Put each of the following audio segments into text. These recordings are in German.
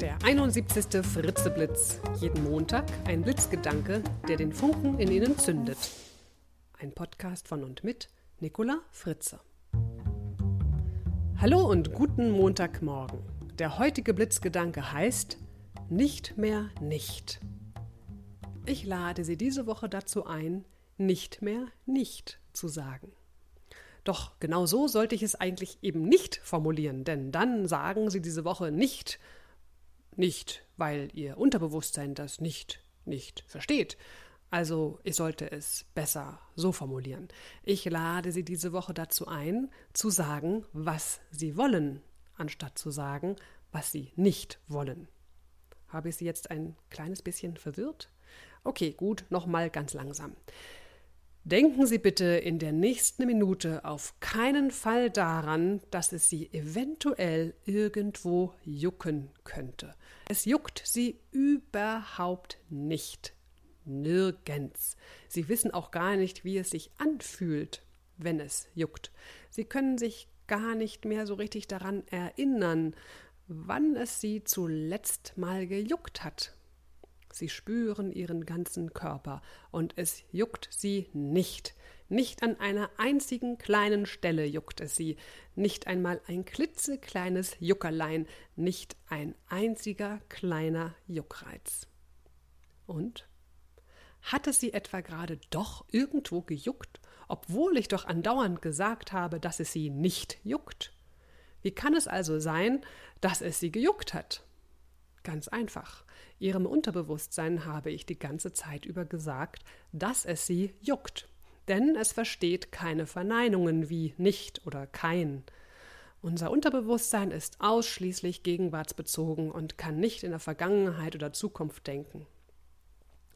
Der 71. Fritzeblitz. Jeden Montag ein Blitzgedanke, der den Funken in Ihnen zündet. Ein Podcast von und mit Nicola Fritze. Hallo und guten Montagmorgen. Der heutige Blitzgedanke heißt Nicht mehr nicht. Ich lade Sie diese Woche dazu ein, nicht mehr nicht zu sagen. Doch genau so sollte ich es eigentlich eben nicht formulieren, denn dann sagen Sie diese Woche nicht, nicht, weil Ihr Unterbewusstsein das nicht, nicht versteht. Also ich sollte es besser so formulieren. Ich lade Sie diese Woche dazu ein, zu sagen, was Sie wollen, anstatt zu sagen, was Sie nicht wollen. Habe ich Sie jetzt ein kleines bisschen verwirrt? Okay, gut, nochmal ganz langsam. Denken Sie bitte in der nächsten Minute auf keinen Fall daran, dass es Sie eventuell irgendwo jucken könnte. Es juckt Sie überhaupt nicht. Nirgends. Sie wissen auch gar nicht, wie es sich anfühlt, wenn es juckt. Sie können sich gar nicht mehr so richtig daran erinnern, wann es Sie zuletzt mal gejuckt hat. Sie spüren ihren ganzen Körper und es juckt sie nicht. Nicht an einer einzigen kleinen Stelle juckt es sie, nicht einmal ein klitzekleines Juckerlein, nicht ein einziger kleiner Juckreiz. Und? Hat es sie etwa gerade doch irgendwo gejuckt, obwohl ich doch andauernd gesagt habe, dass es sie nicht juckt? Wie kann es also sein, dass es sie gejuckt hat? Ganz einfach. Ihrem Unterbewusstsein habe ich die ganze Zeit über gesagt, dass es sie juckt. Denn es versteht keine Verneinungen wie nicht oder kein. Unser Unterbewusstsein ist ausschließlich gegenwartsbezogen und kann nicht in der Vergangenheit oder Zukunft denken.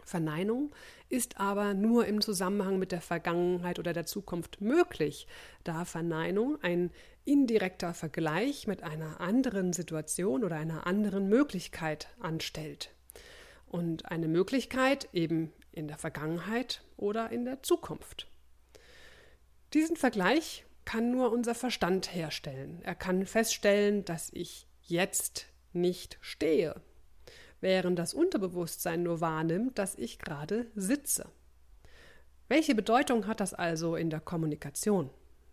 Verneinung ist aber nur im Zusammenhang mit der Vergangenheit oder der Zukunft möglich, da Verneinung ein indirekter Vergleich mit einer anderen Situation oder einer anderen Möglichkeit anstellt. Und eine Möglichkeit eben in der Vergangenheit oder in der Zukunft. Diesen Vergleich kann nur unser Verstand herstellen. Er kann feststellen, dass ich jetzt nicht stehe, während das Unterbewusstsein nur wahrnimmt, dass ich gerade sitze. Welche Bedeutung hat das also in der Kommunikation?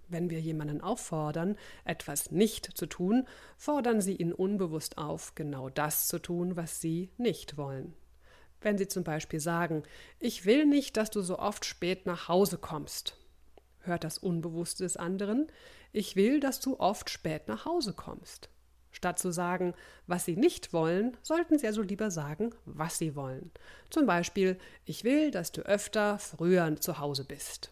Wenn wir jemanden auffordern, etwas nicht zu tun, fordern sie ihn unbewusst auf, genau das zu tun, was sie nicht wollen. Wenn sie zum Beispiel sagen, ich will nicht, dass du so oft spät nach Hause kommst, hört das Unbewusste des anderen, ich will, dass du oft spät nach Hause kommst. Statt zu sagen, was sie nicht wollen, sollten sie also lieber sagen, was sie wollen. Zum Beispiel, ich will, dass du öfter früher zu Hause bist.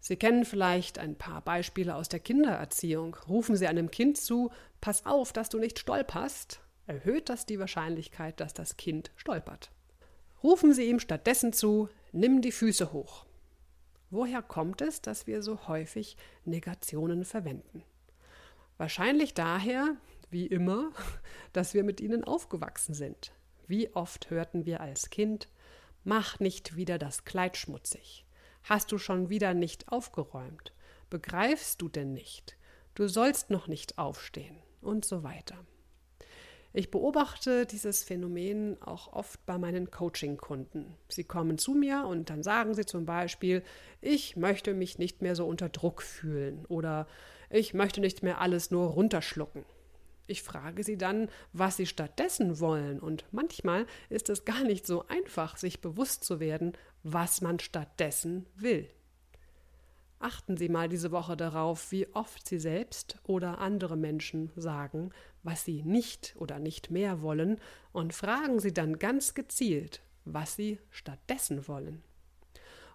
Sie kennen vielleicht ein paar Beispiele aus der Kindererziehung. Rufen Sie einem Kind zu, pass auf, dass du nicht stolperst, erhöht das die Wahrscheinlichkeit, dass das Kind stolpert. Rufen Sie ihm stattdessen zu, nimm die Füße hoch. Woher kommt es, dass wir so häufig Negationen verwenden? Wahrscheinlich daher, wie immer, dass wir mit ihnen aufgewachsen sind. Wie oft hörten wir als Kind, mach nicht wieder das Kleid schmutzig. Hast du schon wieder nicht aufgeräumt? Begreifst du denn nicht? Du sollst noch nicht aufstehen und so weiter. Ich beobachte dieses Phänomen auch oft bei meinen Coaching-Kunden. Sie kommen zu mir und dann sagen sie zum Beispiel, ich möchte mich nicht mehr so unter Druck fühlen oder ich möchte nicht mehr alles nur runterschlucken. Ich frage sie dann, was sie stattdessen wollen, und manchmal ist es gar nicht so einfach, sich bewusst zu werden, was man stattdessen will. Achten Sie mal diese Woche darauf, wie oft Sie selbst oder andere Menschen sagen, was Sie nicht oder nicht mehr wollen, und fragen Sie dann ganz gezielt, was Sie stattdessen wollen.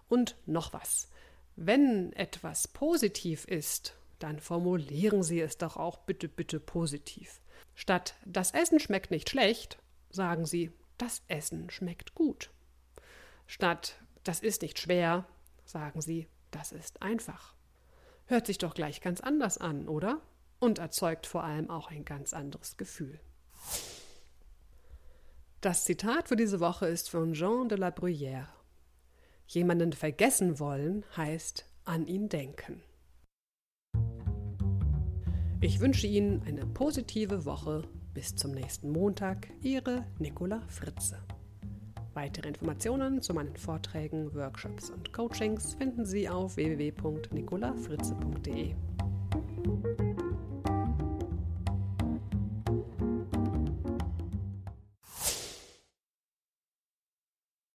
Und noch was. Wenn etwas positiv ist, dann formulieren Sie es doch auch bitte, bitte positiv. Statt das Essen schmeckt nicht schlecht, sagen Sie, das Essen schmeckt gut. Statt das ist nicht schwer, sagen Sie, das ist einfach. Hört sich doch gleich ganz anders an, oder? Und erzeugt vor allem auch ein ganz anderes Gefühl. Das Zitat für diese Woche ist von Jean de la Bruyère. Jemanden vergessen wollen heißt an ihn denken. Ich wünsche Ihnen eine positive Woche Bis zum nächsten Montag, Ihre Nicola Fritze. Weitere Informationen zu meinen Vorträgen, Workshops und Coachings finden Sie auf www.nicolafritze.de.